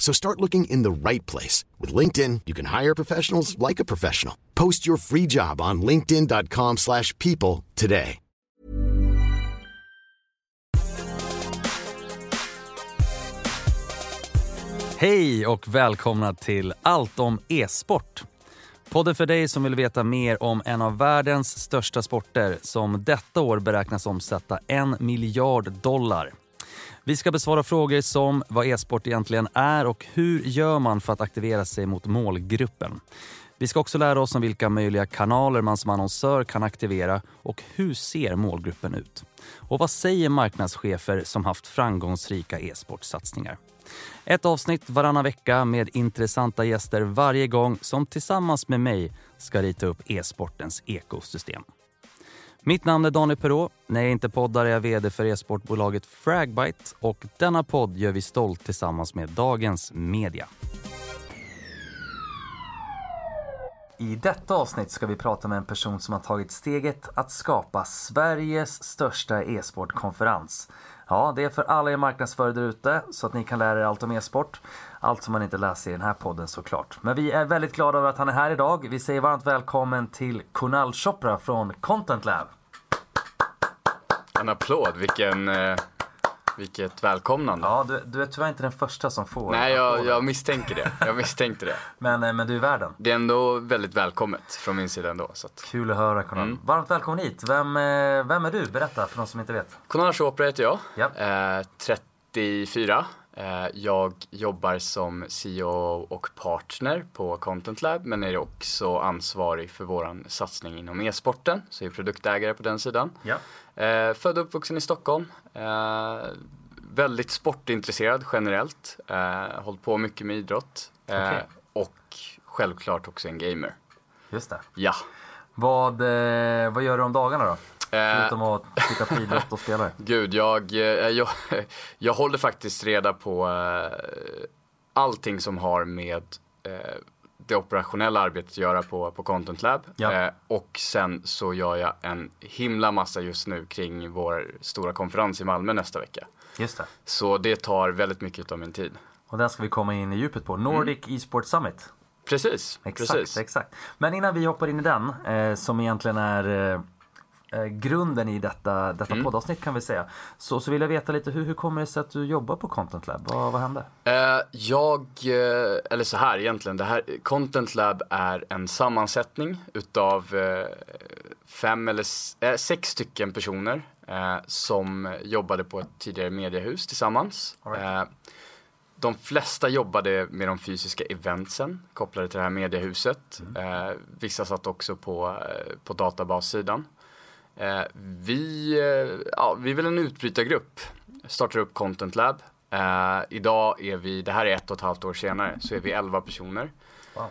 So start looking in the right place. With LinkedIn, you can hire professionals like a professional. Post your free job on linkedin.com slash people today. Hej och välkomna till Allt om e-sport. Podden för dig som vill veta mer om en av världens största sporter som detta år beräknas omsätta en miljard dollar. Vi ska besvara frågor som vad e-sport egentligen är och hur gör man för att aktivera sig mot målgruppen. Vi ska också lära oss om vilka möjliga kanaler man som annonsör kan aktivera och hur ser målgruppen ut? Och vad säger marknadschefer som haft framgångsrika e-sportsatsningar? Ett avsnitt varannan vecka med intressanta gäster varje gång som tillsammans med mig ska rita upp e-sportens ekosystem. Mitt namn är Daniel Perrault. När jag inte poddar är jag vd för e-sportbolaget Fragbite och denna podd gör vi stolt tillsammans med Dagens Media. I detta avsnitt ska vi prata med en person som har tagit steget att skapa Sveriges största e-sportkonferens. Ja, det är för alla er marknadsförare där ute så att ni kan lära er allt om e-sport. Allt som man inte läser i den här podden såklart. Men vi är väldigt glada över att han är här idag. Vi säger varmt välkommen till Kunal Chopra från Content Lab. En applåd, vilken, eh, vilket välkomnande. Ja, du, du är tyvärr inte den första som får Nej, jag, jag misstänker det. Jag misstänkte det. Men, eh, men du är värden. Det är ändå väldigt välkommet från min sida ändå. Så att. Kul att höra Kunal. Mm. Varmt välkommen hit. Vem, eh, vem är du? Berätta för de som inte vet. Kunal Chopra heter jag. Ja. Eh, 34. Eh, jag jobbar som CEO och partner på Content Lab men är också ansvarig för våran satsning inom e-sporten. Så jag är produktägare på den sidan. Ja. Eh, född och uppvuxen i Stockholm. Eh, väldigt sportintresserad generellt. Eh, hållit på mycket med idrott. Eh, Okej. Och självklart också en gamer. Just det. Ja. Vad, eh, vad gör du om dagarna då? Förutom att titta på idrott och spelare. Gud, jag, jag, jag håller faktiskt reda på allting som har med det operationella arbetet att göra på, på Content Lab. Ja. Eh, och sen så gör jag en himla massa just nu kring vår stora konferens i Malmö nästa vecka. Just det. Så det tar väldigt mycket av min tid. Och den ska vi komma in i djupet på. Nordic e-sport Summit. Precis, Exakt, precis. exakt. Men innan vi hoppar in i den, eh, som egentligen är eh, grunden i detta, detta Mm. poddavsnitt kan vi säga. Så, så vill jag veta lite, hur, hur kommer det sig att du jobbar på Content Lab? Vad, vad hände? Eh, jag, eh, eller så här egentligen, det här Content Lab är en sammansättning utav eh, fem eller sex stycken personer som jobbade på ett tidigare mediehus tillsammans. Right. De flesta jobbade med de fysiska eventsen kopplade till det här mediehuset. Eh, vissa satt också på, på databassidan. Eh, vi, eh, ja, vi är väl en utbrytargrupp. Startar upp Content Lab. Eh, idag är vi, det här är ett och ett halvt år senare, så är vi 11 personer. Wow.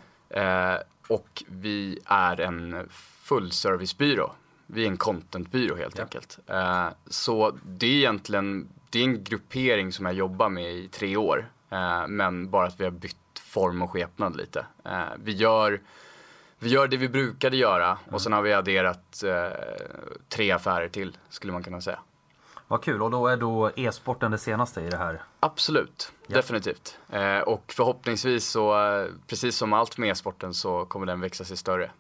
Och vi är en fullservicebyrå. Vi är en contentbyrå helt Ja. enkelt. Så det är egentligen, det är en gruppering som jag jobbar med i tre år. Men bara att vi har bytt form och skepnad lite. Vi gör vi gör det vi brukade göra och sen har vi adderat eh, tre affärer till skulle man kunna säga. Vad kul, och då är då e-sporten det senaste i det här? Absolut, definitivt. Eh, och förhoppningsvis så, eh, precis som allt med e-sporten så kommer den växa sig större.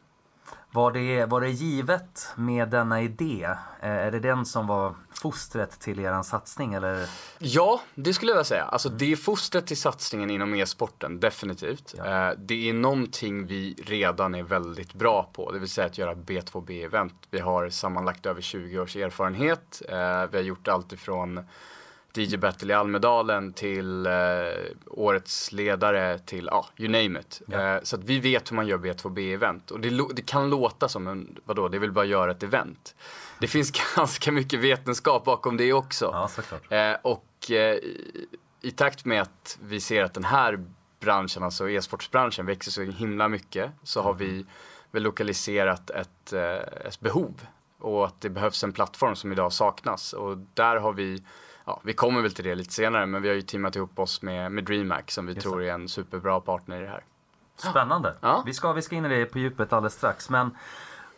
Var det, var det givet med denna idé? Eh, är det den som var fostret till er satsning eller? Ja, det skulle jag vilja säga. Alltså det är fostret till satsningen inom e-sporten, definitivt. Ja. Eh, det är någonting vi redan är väldigt bra på, det vill säga att göra B2B-event. Vi har sammanlagt över 20 års erfarenhet. Eh, vi har gjort allt ifrån DJ Battle i Almedalen till eh, årets ledare till, ja, ah, you name it. Ja. Eh, så att vi vet hur man gör B2B-event. Och det, det kan låta som en, vadå, det vill bara göra ett event. Det finns ganska mycket vetenskap bakom det också. Ja, såklart. Eh, och eh, i, takt med att vi ser att den här branschen, alltså e-sportsbranschen, växer så himla mycket så har vi väl lokaliserat ett, eh, ett behov och att det behövs en plattform som idag saknas. Och där har vi, ja, vi kommer väl till det lite senare, men vi har ju teamat ihop oss med, med DreamHack som vi Just tror är en superbra partner i det här. Spännande. Ja. Vi, ska, vi ska in i det på djupet alldeles strax. Men,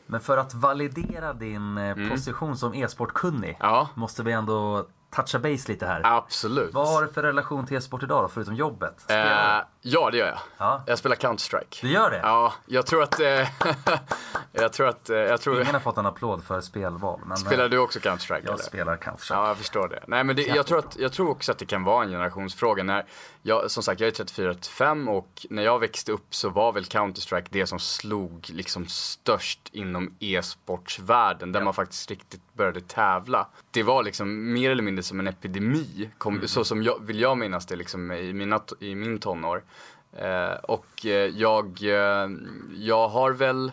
men för att validera din eh, position som e-sportkunnig Mm. Ja. måste vi ändå toucha base lite här. Absolut. Vad har du för relation till e-sport idag då, förutom jobbet? Spelar Eh, ja, det gör jag. Ja. Jag spelar Counter-Strike. du gör det? Ja, jag tror att... Eh, jag tror att... Eh, jag tror, Ingen har fått en applåd för spelval. Men, spelar eh, du också Counter-Strike? Jag eller? spelar Counter-Strike. Ja, jag förstår det. Nej, men det, jag, tror att, jag tror också att det kan vara en generationsfråga. När jag, som sagt, jag är 34-35 och när jag växte upp så var väl Counter-Strike det som slog liksom störst inom e-sportsvärlden. Där man faktiskt riktigt började tävla. Det var liksom mer eller mindre som en epidemi. Kom, Så som jag, vill jag minnas det liksom i, mina, i min tonår. Eh, och eh, jag, eh, jag har väl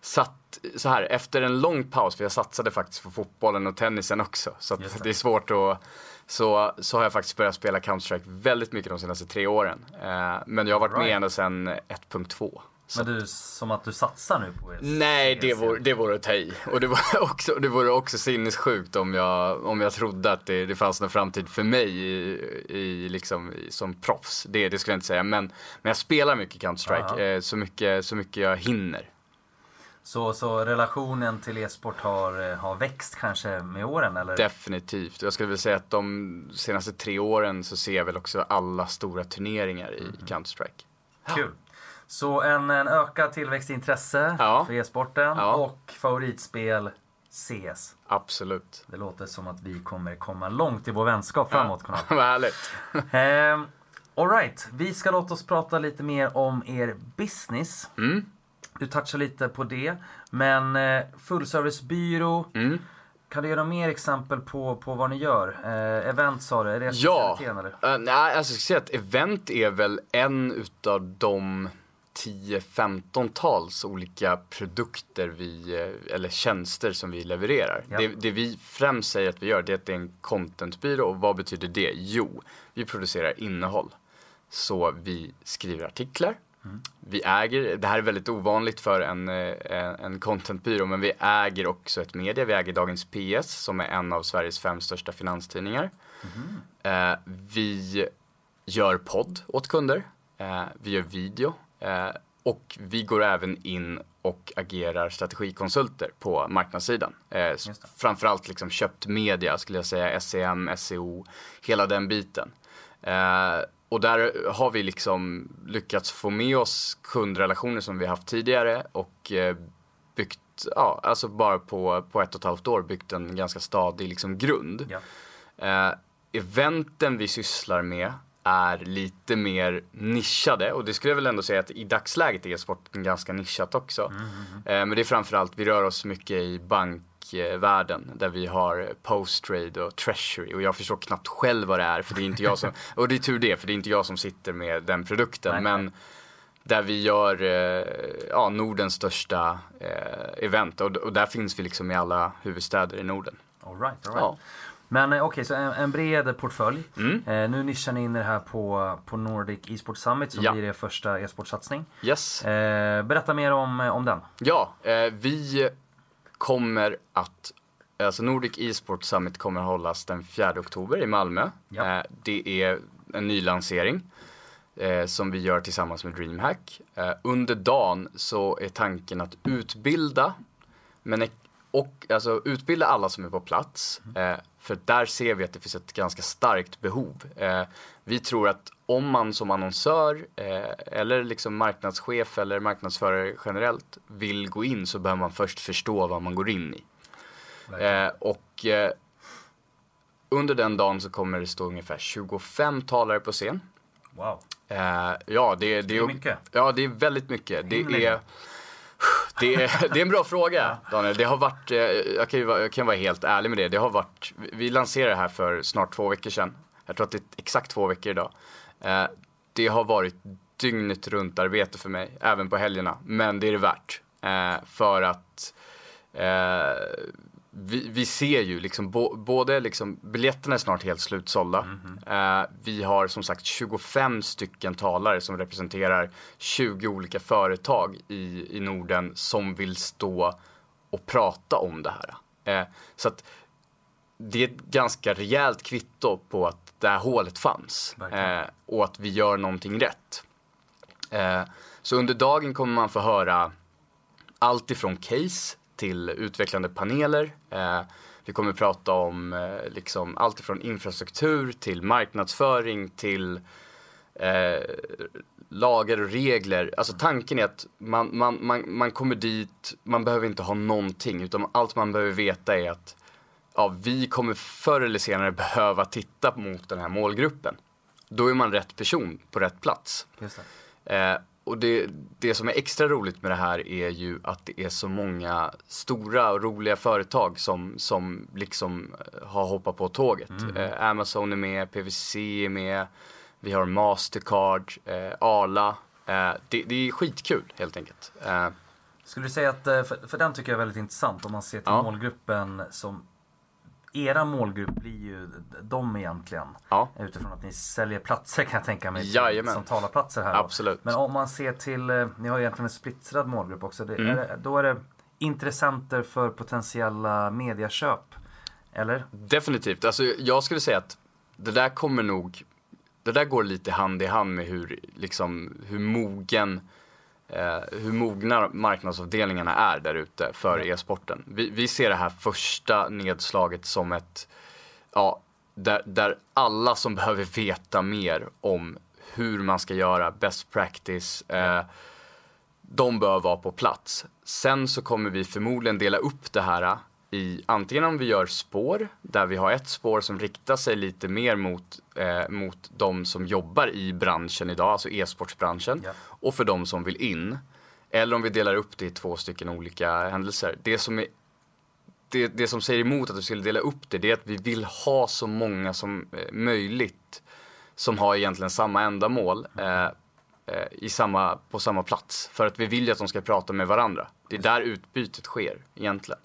satt så här efter en lång paus, för jag satsade faktiskt på fotbollen och tennisen också. Så det. det är svårt att så, så har jag faktiskt börjat spela Counter-Strike väldigt mycket de senaste tre åren. Eh, men jag har varit Right. med ända sedan 1.2. Så Men du, som att du satsar nu på E ES? Nej, det vore, det vore att ta i. Och det vore också, det vore också sinnessjukt om jag, om jag trodde att det, det fanns någon framtid för mig i, i, liksom, i, som proffs. Det, det skulle jag inte säga. Men, men jag spelar mycket Counter-Strike, eh, så, mycket, så mycket jag hinner. Så, så relationen till e-sport har, eh, har växt kanske med åren eller? Definitivt. Jag skulle vilja säga att de senaste tre åren så ser jag väl också alla stora turneringar i Counter-Strike. Kul. Så en, en ökad tillväxtintresse Ja. för e-sporten Ja. och favoritspel CS. Absolut. Det låter som att vi kommer komma långt i vår vänskap framåt. Konrad. Vad härligt. Ehm, Alright, vi ska låta oss prata lite mer om er business. Mm. Du touchar lite på det. Men eh, fullservicebyrå. Mm. Kan du ge några mer exempel på, på vad ni gör? Eh, event sa du, är det Ja, eller? uh, nej, alltså, jag ska säga att event är väl en utav de 10-15-tals olika produkter vi, eh, eller tjänster som vi levererar. Ja. Det, det vi främst säger att vi gör, det är att det är en contentbyrå. Och vad betyder det? Jo, vi producerar innehåll. Så vi skriver artiklar, vi äger, det här är väldigt ovanligt för en, eh, en contentbyrå, men vi äger också ett media. Vi äger Dagens PS som är en av Sveriges fem största finanstidningar. Eh, vi gör podd åt kunder. Eh, vi gör video. Eh, och vi går även in och agerar strategikonsulter på marknadssidan. Eh, framförallt liksom köpt media skulle jag säga, SEM, SEO, hela den biten. Eh, och där har vi liksom lyckats få med oss kundrelationer som vi haft tidigare och eh, byggt, ja, alltså bara på, på ett och ett halvt år byggt en ganska stadig liksom grund. Ja. Eh, eventen vi sysslar med är lite mer nischade och det skulle jag väl ändå säga att i dagsläget är e-sporten ganska nischat också. Eh, men det är framförallt, vi rör oss mycket i bankvärlden där vi har post-trade och treasury och jag förstår knappt själv vad det är för det är inte jag som, och det är tur det för det är inte jag som sitter med den produkten Nej, men där vi gör eh, ja, Nordens största eh, event och, och där finns vi liksom i alla huvudstäder i Norden. All right, all right. Ja. Men eh, okej, så en, en bred portfölj. Mm. Eh, nu nischar ni in er här på, på Nordic e-sport Summit som Ja. blir er första e-sportsatsning. Yes. Eh, berätta mer om, eh, om den. Ja, eh, vi kommer att, alltså Nordic e-sport Summit kommer att hållas den 4 oktober i Malmö. Ja. Eh, det är en ny lansering. som vi gör tillsammans med DreamHack. Under dagen så är tanken att utbilda, men och alltså utbilda alla som är på plats. Eh, för där ser vi att det finns ett ganska starkt behov. Eh, vi tror att om man som annonsör eh, eller liksom marknadschef eller marknadsförare generellt vill gå in så behöver man först förstå vad man går in i. Eh, och eh, under den dagen så kommer det stå ungefär 25 talare på scen. Wow. Eh, ja, det, det, det är mycket. Ja, det är väldigt mycket. Det är, det är, det är en bra fråga, Daniel. Det har varit, eh, jag kan, vara, jag kan vara helt ärlig med det. Det har varit, vi lanserade det här för snart två veckor sedan. Jag tror att det är exakt två veckor idag. Eh, det har varit dygnet runt arbete för mig, även på helgerna. Men det är det värt. Eh, för att vi, vi, ser ju liksom bo, både liksom, biljetterna är snart helt slutsålda. Mm -hmm. eh, vi har som sagt 25 stycken talare som representerar 20 olika företag i, i Norden som vill stå och prata om det här. Eh, så att det är ett ganska rejält kvitto på att det här hålet fanns eh, och att vi gör någonting rätt. Eh, så under dagen kommer man få höra allt ifrån case till utvecklande paneler. Eh, vi kommer prata om eh, liksom allt ifrån infrastruktur till marknadsföring till eh, lagar och regler. Alltså tanken är att man, man, man, man kommer dit, man behöver inte ha någonting utan allt man behöver veta är att ja, vi kommer förr eller senare behöva titta mot den här målgruppen. Då är man rätt person på rätt plats. Eh, och det, det som är extra roligt med det här är ju att det är så många stora och roliga företag som, som liksom eh, har hoppat på tåget. Mm. Eh, Amazon är med, PVC är med, vi har Mastercard, eh, Arla. Eh, det, det, är skitkul helt enkelt. Eh, Skulle du säga att, eh, för, för den tycker jag är väldigt intressant om man ser till ja. målgruppen som era målgrupp blir ju de egentligen. Ja. Utifrån att ni säljer platser kan jag tänka mig. Jajamän. Som talarplatser här. Absolut. Men om man ser till, eh, ni har egentligen en splittrad målgrupp också. Det, mm. är, då är det intressenter för potentiella mediaköp. Eller? Definitivt. Alltså, jag skulle säga att det där kommer nog, det där går lite hand i hand med hur, liksom, hur mogen hur mogna marknadsavdelningarna är där ute för mm. e-sporten. Vi, vi, ser det här första nedslaget som ett, ja, där, där alla som behöver veta mer om hur man ska göra, best practice, eh, de bör vara på plats. Sen så kommer vi förmodligen dela upp det här i antingen om vi gör spår, där vi har ett spår som riktar sig lite mer mot, eh, mot de som jobbar i branschen idag, alltså e-sportsbranschen, ja. och för de som vill in. Eller om vi delar upp det i två stycken olika händelser. Det som, är, det, det som säger emot att vi skulle dela upp det, det är att vi vill ha så många som eh, möjligt som har egentligen samma ändamål eh, eh i samma, på samma plats. För att vi vill ju att de ska prata med varandra. Det är där utbytet sker egentligen.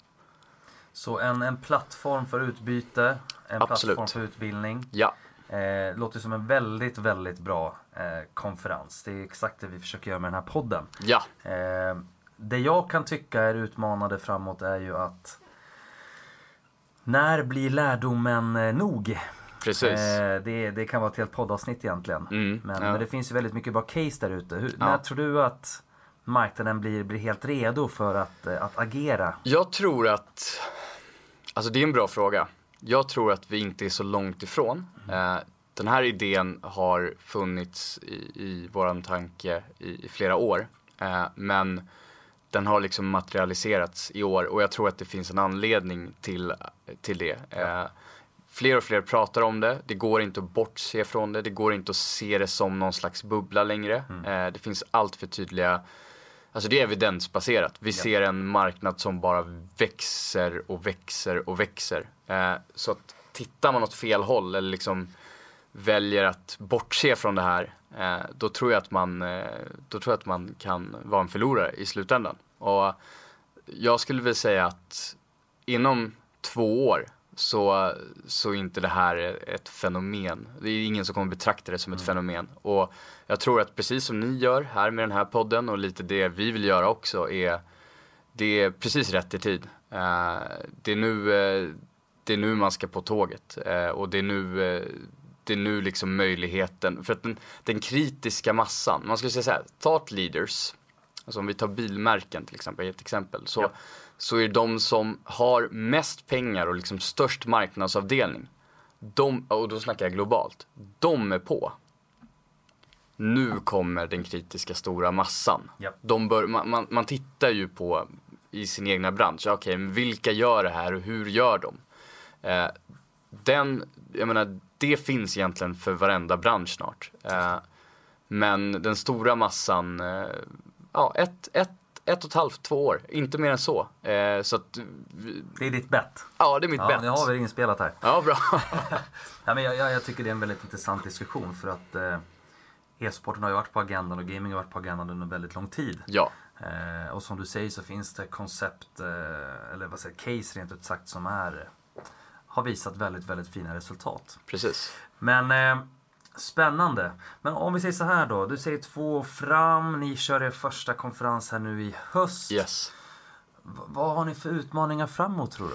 Så en, en plattform för utbyte, en Absolut. plattform för utbildning. Ja. Eh, låter som en väldigt, väldigt bra eh, konferens. Det är exakt det vi försöker göra med den här podden. Ja. Eh, det jag kan tycka är utmanande framåt är ju att när blir lärdomen eh, nog? Precis. Eh, det, det kan vara ett helt poddavsnitt egentligen. Mm, men, ja. men, det finns ju väldigt mycket bra case där ute. Ja. När tror du att marknaden blir, blir helt redo för att, eh, att agera? Jag tror att Alltså det är en bra fråga. Jag tror att vi inte är så långt ifrån. Mm. den här idén har funnits i, i våran tanke i, i flera år. Eh, men den har liksom materialiserats i år och jag tror att det finns en anledning till, till det. Eh, fler och fler pratar om det. Det går inte att bortse från det. Det går inte att se det som någon slags bubbla längre. Mm. det finns allt för tydliga Alltså det är evidensbaserat. Vi ser en marknad som bara växer och växer och växer. Eh, så att tittar man åt fel håll eller liksom väljer att bortse från det här, eh, då, tror jag att man, eh, då tror jag att man kan vara en förlorare i slutändan. Och jag skulle väl säga att inom två år så, så är inte det här ett fenomen. Det är ingen som kommer betrakta det som ett mm. fenomen. Och jag tror att precis som ni gör här med den här podden och lite det vi vill göra också är det är precis rätt i tid. Det, är nu, det är nu man ska på tåget uh, och det är nu det är nu liksom möjligheten, för att den, den kritiska massan, man skulle säga så här, thought leaders, alltså om vi tar bilmärken till exempel, ett exempel, så, ja. så är de som har mest pengar och liksom störst marknadsavdelning, de, och då snackar jag globalt, de är på. Nu kommer den kritiska stora massan. Ja. De bör, man, man, man tittar ju på i sin egna bransch, okej, okay, vilka gör det här och hur gör de? Eh, den, jag menar, det finns egentligen för varenda bransch snart. Eh, men den stora massan, eh, ja, ett, ett, ett och ett halvt, två år. Inte mer än så. Eh, så att, det är ditt bett? Ja, det är mitt ja, bett. Nu har vi inspelat här. Ja, bra. ja, men jag, jag, tycker det är en väldigt intressant diskussion för att eh, e-sporten har ju varit på agendan och gaming har varit på agendan under väldigt lång tid. Ja. Eh, och som du säger så finns det koncept, eller vad säger case rent ut sagt som är har visat väldigt, väldigt fina resultat. Precis. Men eh, spännande. Men om vi säger så här då. Du säger två fram. Ni kör er första konferens här nu i höst. Yes. V vad har ni för utmaningar framåt tror du?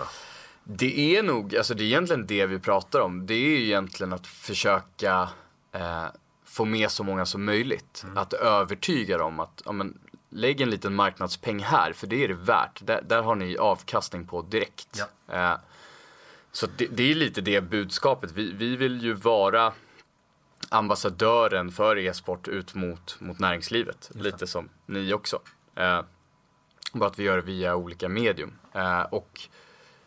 Det är nog, alltså det är egentligen det vi pratar om. Det är ju egentligen att försöka eh, få med så många som möjligt. Mm. Att övertyga dem att, ja men lägg en liten marknadspeng här för det är det värt. Där, där har ni avkastning på direkt. Ja. Eh, så det, det, är lite det budskapet. Vi, vi vill ju vara ambassadören för e-sport ut mot, mot näringslivet. Lite som ni också. Eh, bara att vi gör det via olika medium. Eh, och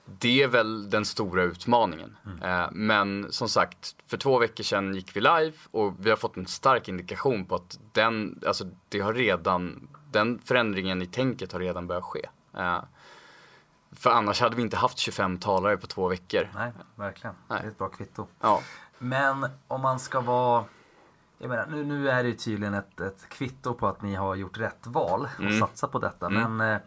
det är väl den stora utmaningen. Mm. Eh, men som sagt, för två veckor sedan gick vi live och vi har fått en stark indikation på att den, alltså det har redan, den förändringen i tänket har redan börjat ske. För annars hade vi inte haft 25 talare på två veckor. Nej, verkligen. Nej. Det är ett bra kvitto. Ja. Men om man ska vara... Jag menar, nu, nu är det tydligen ett, ett kvitto på att ni har gjort rätt val och mm. satsat på detta. Mm. Men eh,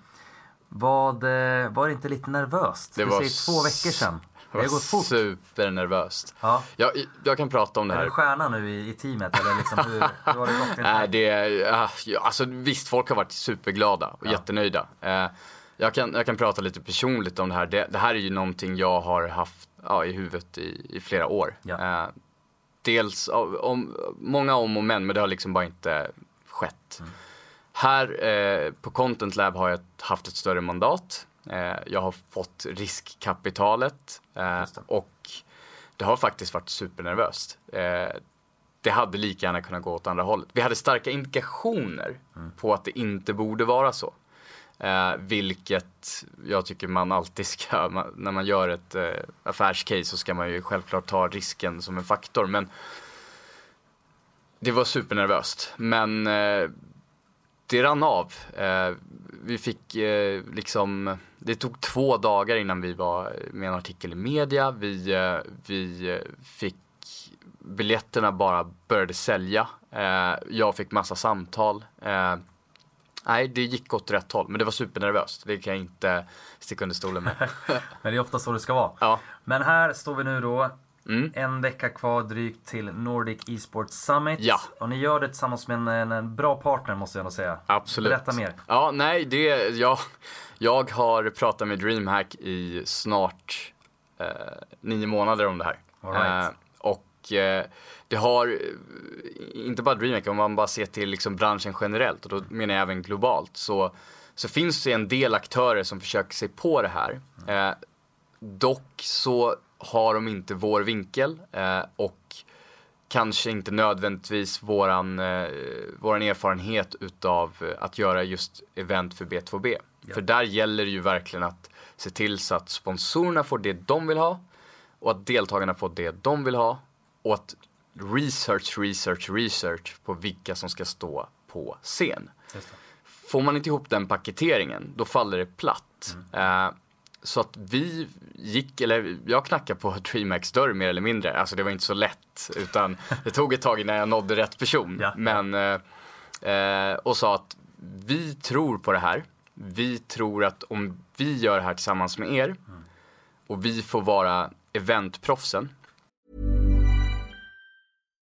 vad, eh, var det inte lite nervöst? Det du var säger två veckor sedan. Det har gått fort. Supernervöst. Ja. Jag, jag kan prata om det här. Är du stjärna nu i, i teamet eller liksom hur, hur har det gått? Nej, det, ja, alltså, visst, folk har varit superglada och ja. jättenöjda. Eh, jag kan, jag kan prata lite personligt om det här. Det, det här är ju någonting jag har haft ja, i huvudet i, i flera år. Ja. Eh, dels om, många om och men, men det har liksom bara inte skett. Mm. Här eh, på Content Lab har jag haft ett större mandat. Eh, jag har fått riskkapitalet eh, det. och det har faktiskt varit supernervöst. Eh, det hade lika gärna kunnat gå åt andra hållet. Vi hade starka indikationer mm. på att det inte borde vara så. Eh, vilket jag tycker man alltid ska, man, när man gör ett eh, affärscase så ska man ju självklart ta risken som en faktor. Men det var supernervöst. Men eh, det rann av. Eh, vi fick eh, liksom, det tog två dagar innan vi var med en artikel i media. Vi, eh, vi eh, fick biljetterna bara började sälja. Eh, jag fick massa samtal. Eh, Nej, det gick åt rätt håll, men det var supernervöst. Det kan jag inte sticka under stolen med. men det är ofta så det ska vara. Ja. Men här står vi nu då. Mm. En vecka kvar drygt till Nordic Esports Summit. Ja. Och ni gör det tillsammans med en, en bra partner måste jag ändå säga. Absolut. Berätta mer. Ja, nej, det, ja, jag har pratat med DreamHack i snart eh, nio månader om det här. All right. eh, och det har, eh, inte bara DreamHack, om man bara ser till liksom branschen generellt, och då menar jag även globalt, så, så finns det en del aktörer som försöker sig på det här. Eh, dock så har de inte vår vinkel eh, och kanske inte nödvändigtvis våran, eh, våran erfarenhet utav att göra just event för B2B. Ja. För där gäller det ju verkligen att se till så att sponsorerna får det de vill ha och att deltagarna får det de vill ha och att research, research, research på vilka som ska stå på scen. Får man inte ihop den paketeringen, då faller det platt. Mm. Eh, så att vi gick, eller jag knackade på DreamHacks dörr mer eller mindre. Alltså det var inte så lätt, utan det tog ett tag innan jag nådde rätt person. Ja. Men, eh, eh, och sa att vi tror på det här. Vi tror att om vi gör det här tillsammans med er mm. och vi får vara eventproffsen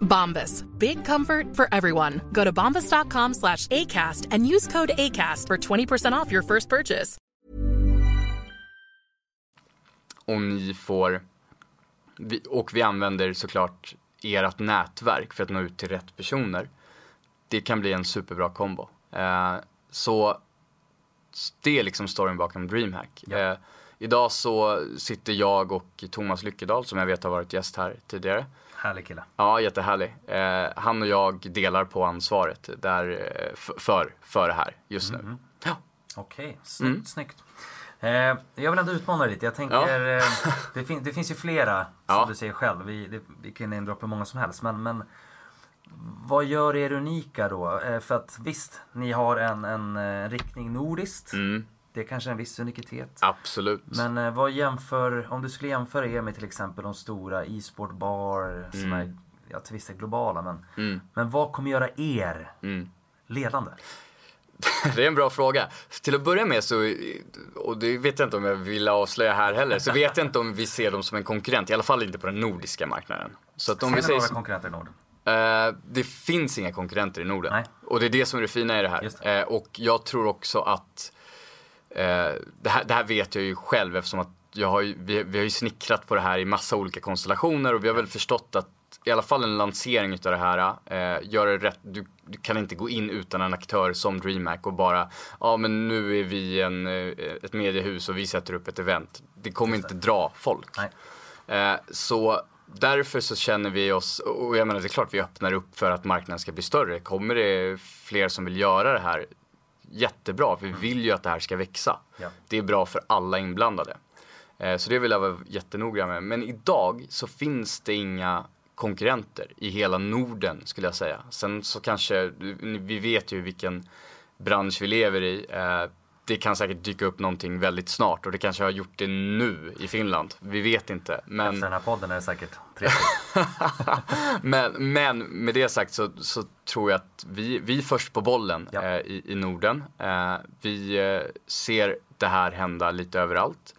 Bombas. Big comfort for everyone. Go to bombas.com slash ACAST and use code ACAST for 20% off your first purchase. Och ni får, och vi använder såklart ert nätverk för att nå ut till rätt personer. Det kan bli en superbra kombo. Eh, så det är liksom storyn bakom DreamHack. Eh, idag så sitter jag och Thomas Lyckedal som jag vet har varit gäst här tidigare. Härlig kille. Ja, jättehärlig. Eh, han och jag delar på ansvaret där, eh, för, för det här just nu. Ja. Okej, snyggt, snyggt. Eh, jag vill ändå utmana dig lite. Jag tänker, eh, det, fin- det finns ju flera, som Ja. du säger själv. Vi, det, vi kan namedroppa många som helst. Men, men vad gör er unika då? Eh, för att visst, ni har en, en eh, riktning nordiskt. Mm, Det är kanske en viss unikitet. absolut. Men eh, vad jämför, om du skulle jämföra er med till exempel de stora e-sport bar som är ja, till viss del globala. Men, Mm. men vad kommer göra er Mm. ledande? Det är en bra fråga. Till att börja med så, och det vet jag inte om jag vill avslöja här heller, så vet jag inte om vi ser dem som en konkurrent. I alla fall inte på den nordiska marknaden. Så att om Ser vi säger några konkurrenter i Norden? eh, det finns inga konkurrenter i Norden. Nej. Och det är det som är det fina i det här. Just Eh, och jag tror också att, det, här, det här vet jag ju själv eftersom att jag har ju, vi, vi har ju snickrat på det här i massa olika konstellationer och vi har väl förstått att i alla fall en lansering utav det här, eh, gör det rätt. Du, du kan inte gå in utan en aktör som DreamHack och bara, ja men nu är vi en, eh, ett mediehus och vi sätter upp ett event. Det kommer inte dra folk. Eh, så därför så känner vi oss, och jag menar det är klart vi öppnar upp för att marknaden ska bli större. Kommer det fler som vill göra det här, jättebra, för vi vill ju att det här ska växa. Ja. Det är bra för alla inblandade. Eh, så det vill jag vara jättenoga med. Men idag så finns det inga konkurrenter i hela Norden skulle jag säga. Sen så kanske, vi vet ju vilken bransch vi lever i. Det kan säkert dyka upp någonting väldigt snart och det kanske har gjort det nu i Finland. Vi vet inte. Men... Efter den här podden är det säkert tre men, men med det sagt så, så tror jag att vi, vi är först på bollen Ja. eh, i, i Norden. Eh, vi eh, ser det här hända lite överallt.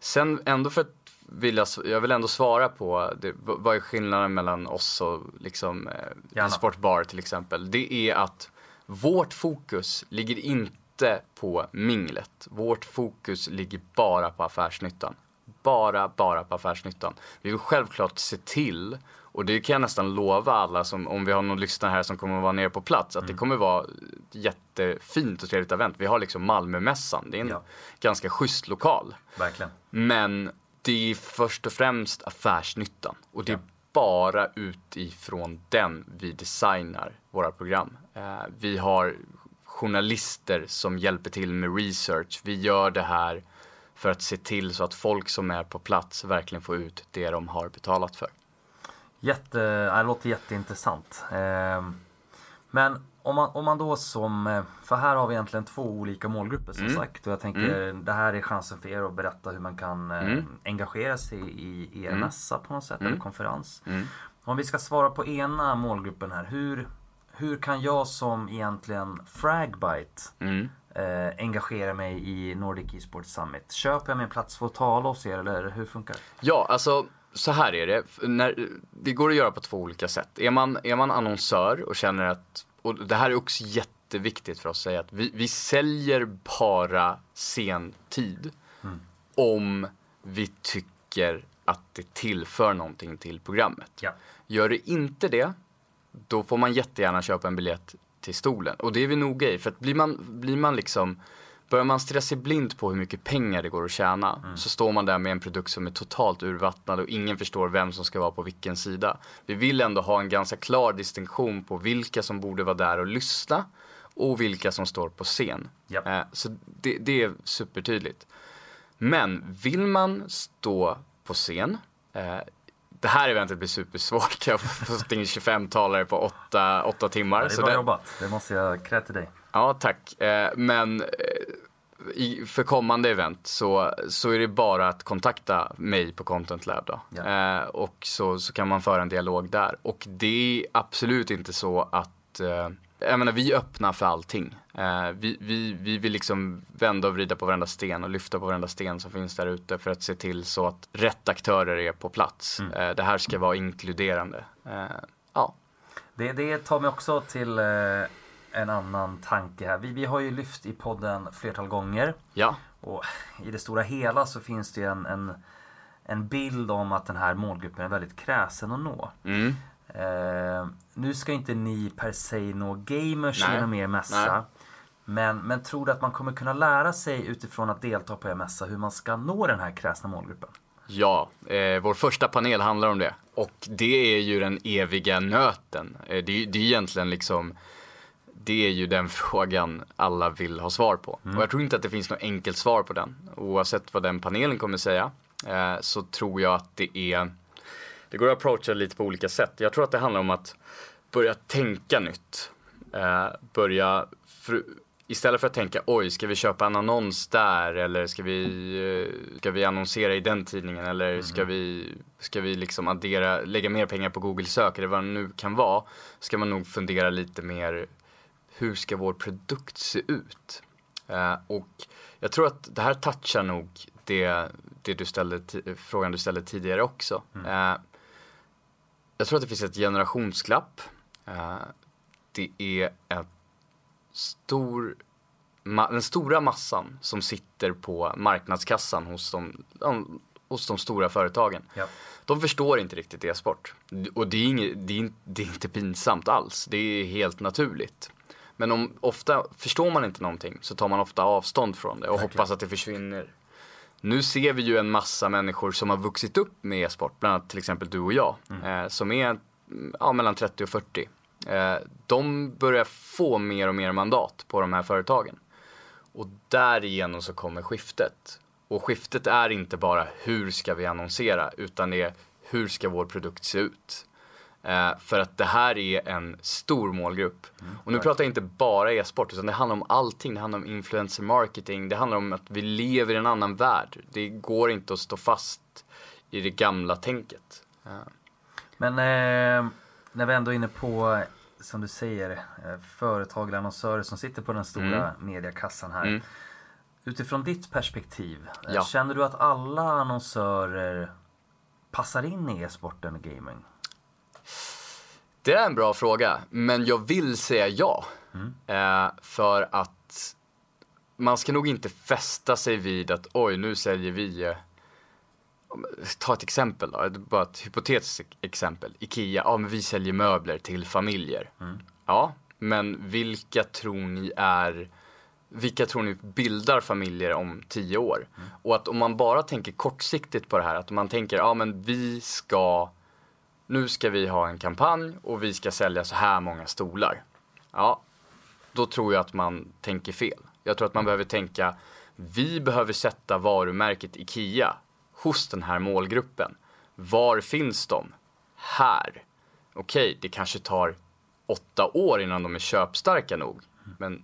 Sen ändå för att vilja, jag vill ändå svara på det, vad är skillnaden mellan oss och liksom, eh, Sportbar till exempel. Det är att vårt fokus ligger inte inte på minglet. Vårt fokus ligger bara på affärsnyttan. Bara, bara på affärsnyttan. Vi vill självklart se till, och det kan jag nästan lova alla som, om vi har någon lyssnare här som kommer att vara nere på plats, att det kommer vara ett jättefint och trevligt event. Vi har liksom Malmömässan, det är en ganska schysst lokal. Verkligen. Men det är först och främst affärsnyttan. Och det är bara utifrån den vi designar våra program. Eh, vi har journalister som hjälper till med research. Vi gör det här för att se till så att folk som är på plats verkligen får ut det de har betalat för. Jätte, det låter jätteintressant. Ehm, men om man, om man då som, eh, för här har vi egentligen två olika målgrupper som Mm. sagt. Och jag tänker det här är chansen för er att berätta hur man kan eh, Mm. engagera sig i er Mm. mässa på något sätt, Mm. eller konferens. Mm. Om vi ska svara på ena målgruppen här. Hur, hur kan jag som egentligen Fragbite Mm. eh, engagera mig i Nordic Esports Summit? Köper jag mig en plats för att tala hos er eller hur funkar det? Ja, alltså så här är det. När, det går att göra på två olika sätt. Är man, är man annonsör och känner att, och det här är också jätteviktigt för oss att säga att vi, vi säljer bara sentid om vi tycker att det tillför någonting till programmet. Ja. Gör det inte det, då får man jättegärna köpa en biljett till stolen. Och det är vi noga i, för att blir man, blir man liksom Börjar man stirra sig blind på hur mycket pengar det går att tjäna så står man där med en produkt som är totalt urvattnad och ingen förstår vem som ska vara på vilken sida. Vi vill ändå ha en ganska klar distinktion på vilka som borde vara där och lyssna och vilka som står på scen. Japp. Eh, så det, det är supertydligt. Men vill man stå på scen, eh, det här eventet blir supersvårt. Jag har fått in 25 talare på 8, 8 timmar. det är bra det- jobbat. Det måste jag cred till dig. Ja, tack. Eh, men eh, i, för kommande event så, så är det bara att kontakta mig på Content Lab då. Ja. Eh, och så, så kan man föra en dialog där. Och det är absolut inte så att eh, jag menar, vi är öppna för allting. Eh, vi, vi, vi vill liksom vända och vrida på varenda sten och lyfta på varenda sten som finns där ute för att se till så att rätt aktörer är på plats. Eh, det här ska vara inkluderande. Eh, ja. Det, det tar mig också till en annan tanke här. Vi, vi har ju lyft i podden flertal gånger. Ja. Och i det stora hela så finns det en, en, en bild om att den här målgruppen är väldigt kräsen att nå. Mm. Eh, nu ska inte ni per se nå gamers Nej. genom er mässa. Nej. Men, men tror du att man kommer kunna lära sig utifrån att delta på er mässa hur man ska nå den här kräsna målgruppen? Ja, eh, vår första panel handlar om det. Och det är ju den eviga nöten. Eh, det, det är egentligen liksom, det är ju den frågan alla vill ha svar på. Och jag tror inte att det finns något enkelt svar på den. Oavsett vad den panelen kommer säga, eh, så tror jag att det är, det går att approacha lite på olika sätt. Jag tror att det handlar om att börja tänka nytt. Eh, börja, för, istället för att tänka oj, ska vi köpa en annons där eller ska vi, eh, ska vi annonsera i den tidningen eller ska vi, ska vi liksom addera, lägga mer pengar på Google sök eller vad det nu kan vara. Ska man nog fundera lite mer, hur ska vår produkt se ut? Eh, och jag tror att det här touchar nog det, det du ställde, frågan du ställde tidigare också. Eh, jag tror att det finns ett generationsglapp. Eh, det är en stor, den stora massan som sitter på marknadskassan hos de, hos de stora företagen. Ja. De förstår inte riktigt e-sport. Och det är, inget, det, är, det är inte pinsamt alls. Det är helt naturligt. Men om, ofta förstår man inte någonting så tar man ofta avstånd från det och hoppas att det försvinner. Nu ser vi ju en massa människor som har vuxit upp med e-sport, bland annat till exempel du och jag, eh, som är mm, ja, mellan 30 och 40. Eh, de börjar få mer och mer mandat på de här företagen. Och därigenom så kommer skiftet. Och skiftet är inte bara hur ska vi annonsera, utan det är hur ska vår produkt se ut. Eh, för att det här är en stor målgrupp. och nu pratar jag inte bara e-sport, utan det handlar om allting. Det handlar om influencer marketing, det handlar om att vi lever i en annan värld. Det går inte att stå fast i det gamla tänket. Eh, Men eh, när vi ändå är inne på, som du säger, eh, företag eller annonsörer som sitter på den stora mediakassan här. Mm. Utifrån ditt perspektiv, Ja. känner du att alla annonsörer passar in i e-sporten och gaming? Det är en bra fråga, men jag vill säga ja. Eh, för att man ska nog inte fästa sig vid att oj, nu säljer vi eh, Ta ett exempel då, bara ett hypotetiskt exempel. Ikea, ja men vi säljer möbler till familjer. Ja, men vilka tror ni är vilka tror ni bildar familjer om tio år? Och att om man bara tänker kortsiktigt på det här, att man tänker, ja men vi ska, nu ska vi ha en kampanj och vi ska sälja så här många stolar. Ja, då tror jag att man tänker fel. Jag tror att man behöver tänka, vi behöver sätta varumärket IKEA hos den här målgruppen. Var finns de? Här. Okej, det kanske tar åtta år innan de är köpstarka nog. Men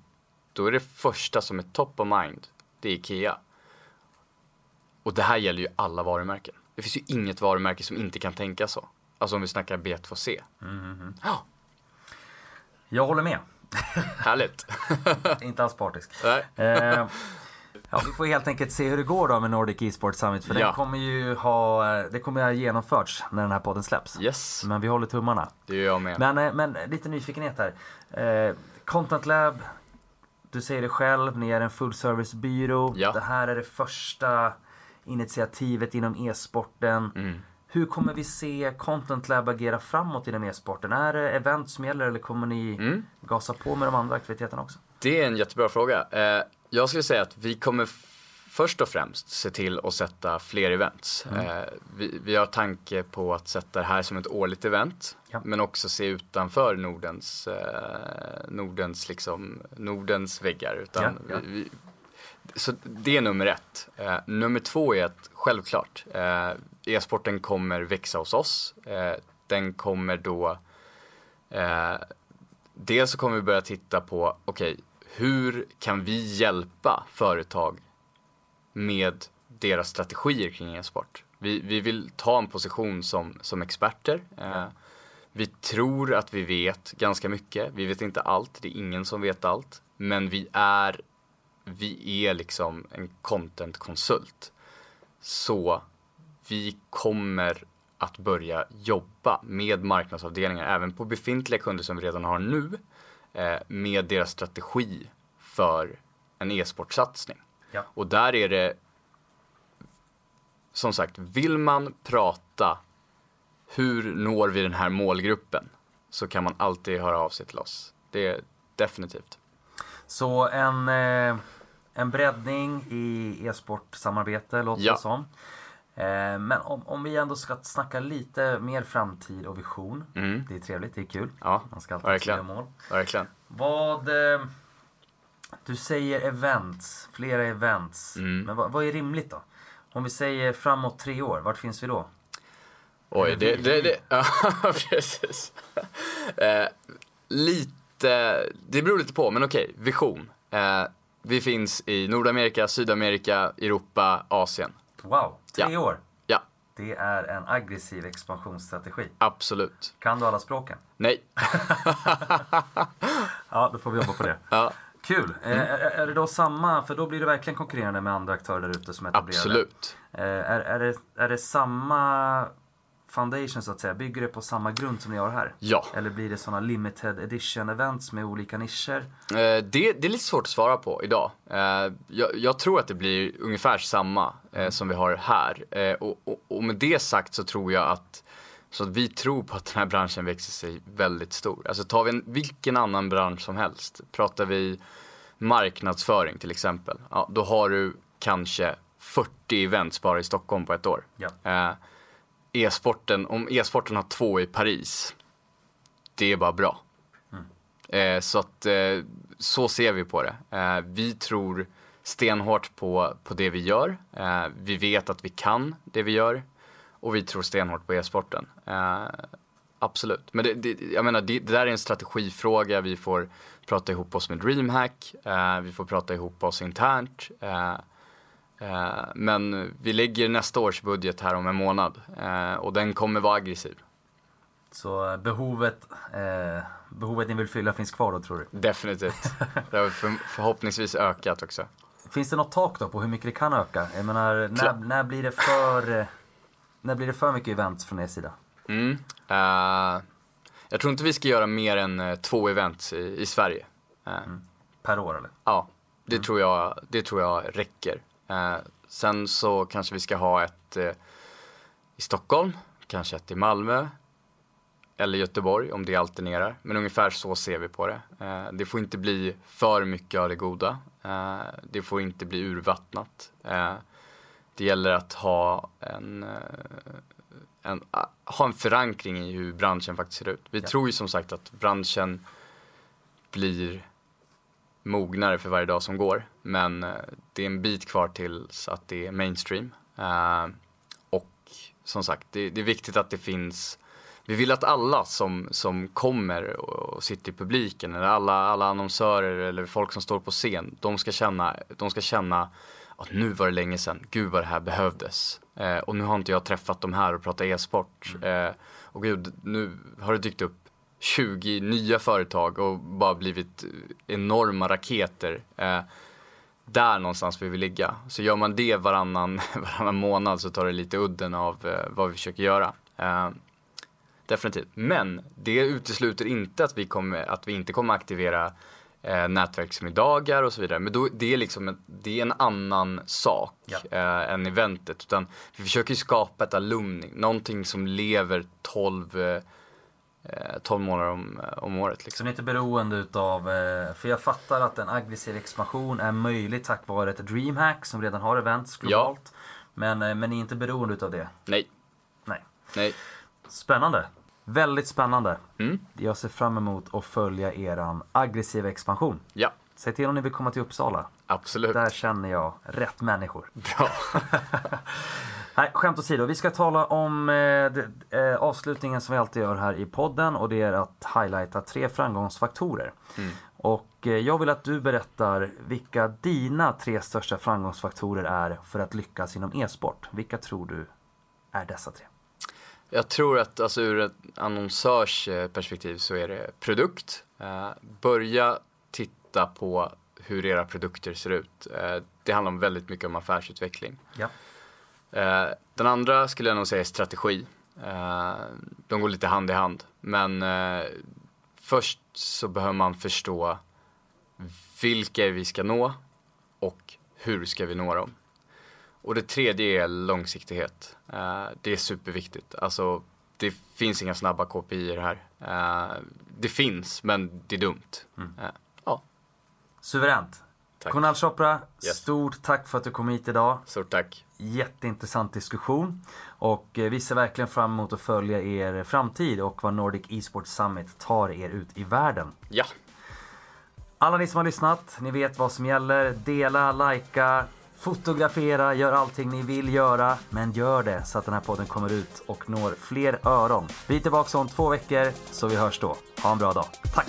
då är det första som är top of mind, det är IKEA. Och det här gäller ju alla varumärken. Det finns ju inget varumärke som inte kan tänka så. Alltså om vi snackar B2C. Ja, Jag håller med. härligt. Inte alls partisk. Eh, ja, vi får helt enkelt se hur det går då med Nordic e-sport Summit. För Ja. det kommer ju ha, det kommer ha genomförts när den här podden släpps. Yes, Men vi håller tummarna. det gör jag med. Men, eh, men lite nyfikenhet här. Eh, Content Lab, du säger det själv, ni är en full servicebyrå. Ja. Det här är det första initiativet inom e-sporten. Mm. Hur kommer vi se Content Lab agera framåt inom e-sporten? Är det event som gäller eller kommer ni Mm. gasa på med de andra aktiviteterna också? Det är en jättebra fråga. Eh, jag skulle säga att vi kommer först och främst se till att sätta fler events. Eh, vi, vi har tanke på att sätta det här som ett årligt event. Ja. Men också se utanför Nordens, eh, Nordens, liksom, Nordens väggar. Utan Ja, ja. Vi, så det är nummer ett. Eh, nummer två är att självklart, eh, e-sporten kommer växa hos oss. Eh, den kommer då Eh, dels så kommer vi börja titta på, okej, hur kan vi hjälpa företag med deras strategier kring e-sport? Vi, vi vill ta en position som, som experter. Eh, vi tror att vi vet ganska mycket. Vi vet inte allt, det är ingen som vet allt. Men vi är, vi är liksom en content-konsult. Så vi kommer att börja jobba med marknadsavdelningar, även på befintliga kunder som vi redan har nu, eh, med deras strategi för en e-sportsatsning. Ja. Och där är det, som sagt, vill man prata hur når vi den här målgruppen så kan man alltid höra av sig till oss. Det är definitivt. Så en, eh, en breddning i e-sportsamarbete låter Ja. det som. Eh, men om, om vi ändå ska snacka lite mer framtid och vision. Mm. Det är trevligt, det är kul. Ja, Man ska alltid verkligen. mål. Verkligen. Vad... Eh, du säger events, flera events. Mm. Men vad, vad är rimligt då? Om vi säger framåt tre år, vart finns vi då? Oj, det, det, det, ja, precis. Eh, lite, det beror lite på, men okej, vision. Eh, vi finns i Nordamerika, Sydamerika, Europa, Asien. Wow, tre Ja. år. Ja, Det är en aggressiv expansionsstrategi. absolut. Kan du alla språken? Nej. Ja, då får vi jobba på det. Ja, Kul! Eh, Mm. är, är det då samma, för då blir det verkligen konkurrerande med andra aktörer där ute som är etablerade. absolut. Eh, är, är, det, är det samma foundation så att säga? Bygger det på samma grund som ni har här? Ja. Eller blir det sådana limited edition events med olika nischer? Eh, det, det är lite svårt att svara på idag. Eh, jag, jag tror att det blir ungefär samma eh, som vi har här. Eh, och, och, och med det sagt så tror jag att så att vi tror på att den här branschen växer sig väldigt stor. Alltså tar vi en, vilken annan bransch som helst. Pratar vi marknadsföring till exempel. Ja, då har du kanske 40 events bara i Stockholm på ett år. Ja. E-sporten, om e-sporten har två i Paris, det är bara bra. Eh, så att eh, så ser vi på det. Eh, vi tror stenhårt på, på det vi gör. Eh, vi vet att vi kan det vi gör. Och vi tror stenhårt på e-sporten. Eh, absolut. Men det, det, jag menar, det, det där är en strategifråga. Vi får prata ihop oss med DreamHack. Eh, vi får prata ihop oss internt. Eh, men vi lägger nästa års budget här om en månad. Eh, och den kommer vara aggressiv. Så eh, behovet, eh, behovet ni vill fylla finns kvar då tror du? Definitivt. Det har för, förhoppningsvis ökat också. Finns det något tak då på hur mycket det kan öka? Jag menar, när, när blir det för... När blir det för mycket events från er sida? Mm. Eh, jag tror inte vi ska göra mer än två events i, i Sverige. Eh, Per år eller? Ja, Det, tror, jag, det tror jag räcker. Eh, sen så kanske vi ska ha ett eh, i Stockholm, kanske ett i Malmö eller Göteborg om det alternerar. Men ungefär så ser vi på det. Eh, det får inte bli för mycket av det goda. Det får inte bli urvattnat. Det gäller att ha en, en, ah, ha en förankring i hur branschen faktiskt ser ut. Vi tror ju som sagt att branschen blir mognare för varje dag som går. Men eh, det är en bit kvar tills att det är mainstream. Eh, och som sagt, det, det är viktigt att det finns vi vill att alla som, som kommer och sitter i publiken, eller alla, alla annonsörer eller folk som står på scen, de ska känna, de ska känna att nu var det länge sedan, gud vad det här behövdes. Eh, och nu har inte jag träffat de här och pratat e-sport. Eh, och gud, nu har det dykt upp 20 nya företag och bara blivit enorma raketer. Eh, där någonstans vill vi ligga. Så gör man det varannan, varannan månad så tar det lite udden av eh, vad vi försöker göra. Eh, definitivt. Men det utesluter inte att vi, kommer, att vi inte kommer aktivera eh, nätverksmiddagar och så vidare. Men då, det, är liksom en, det är en annan sak eh, än eventet. Utan vi försöker skapa ett alumni, någonting som lever 12 eh, 12 månader om, om året. Liksom. Så ni är inte beroende utav, eh, för jag fattar att en aggressiv expansion är möjlig tack vare ett DreamHack som redan har events globalt. Men, eh, men ni är inte beroende utav det? Nej. Nej. Nej. Spännande. Väldigt spännande. Mm. Jag ser fram emot att följa eran aggressiva expansion. Ja. Säg till om ni vill komma till Uppsala. Absolut. Där känner jag rätt människor. Bra. Nej, skämt åsido. Vi ska tala om eh, det, eh, avslutningen som vi alltid gör här i podden och det är att highlighta tre framgångsfaktorer. Mm. Och eh, jag vill att du berättar vilka dina tre största framgångsfaktorer är för att lyckas inom e-sport. Vilka tror du är dessa tre? Jag tror att alltså, ur ett annonsörs eh, så är det produkt. Eh, börja titta på hur era produkter ser ut. Eh, det handlar om väldigt mycket om affärsutveckling. Ja. Eh, den andra skulle jag nog säga är strategi. Eh, de går lite hand i hand. Men eh, först så behöver man förstå vilka vi ska nå och hur ska vi nå dem. Och det tredje är långsiktighet. Eh, det är superviktigt. Alltså, det finns inga snabba KPI här. Eh, det finns, men det är dumt. Eh, ja. Suveränt. Tack. Kunal Chopra, Yes. stort tack för att du kom hit idag. Stort tack. Jätteintressant diskussion. Och eh, vi ser verkligen fram emot att följa er framtid och vad Nordic Esports Summit tar er ut i världen. Ja. Alla ni som har lyssnat, ni vet vad som gäller. Dela, likea, fotografera, gör allting ni vill göra. Men gör det så att den här podden kommer ut och når fler öron. Vi är tillbaka om två veckor, så vi hörs då. Ha en bra dag. Tack!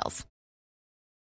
details.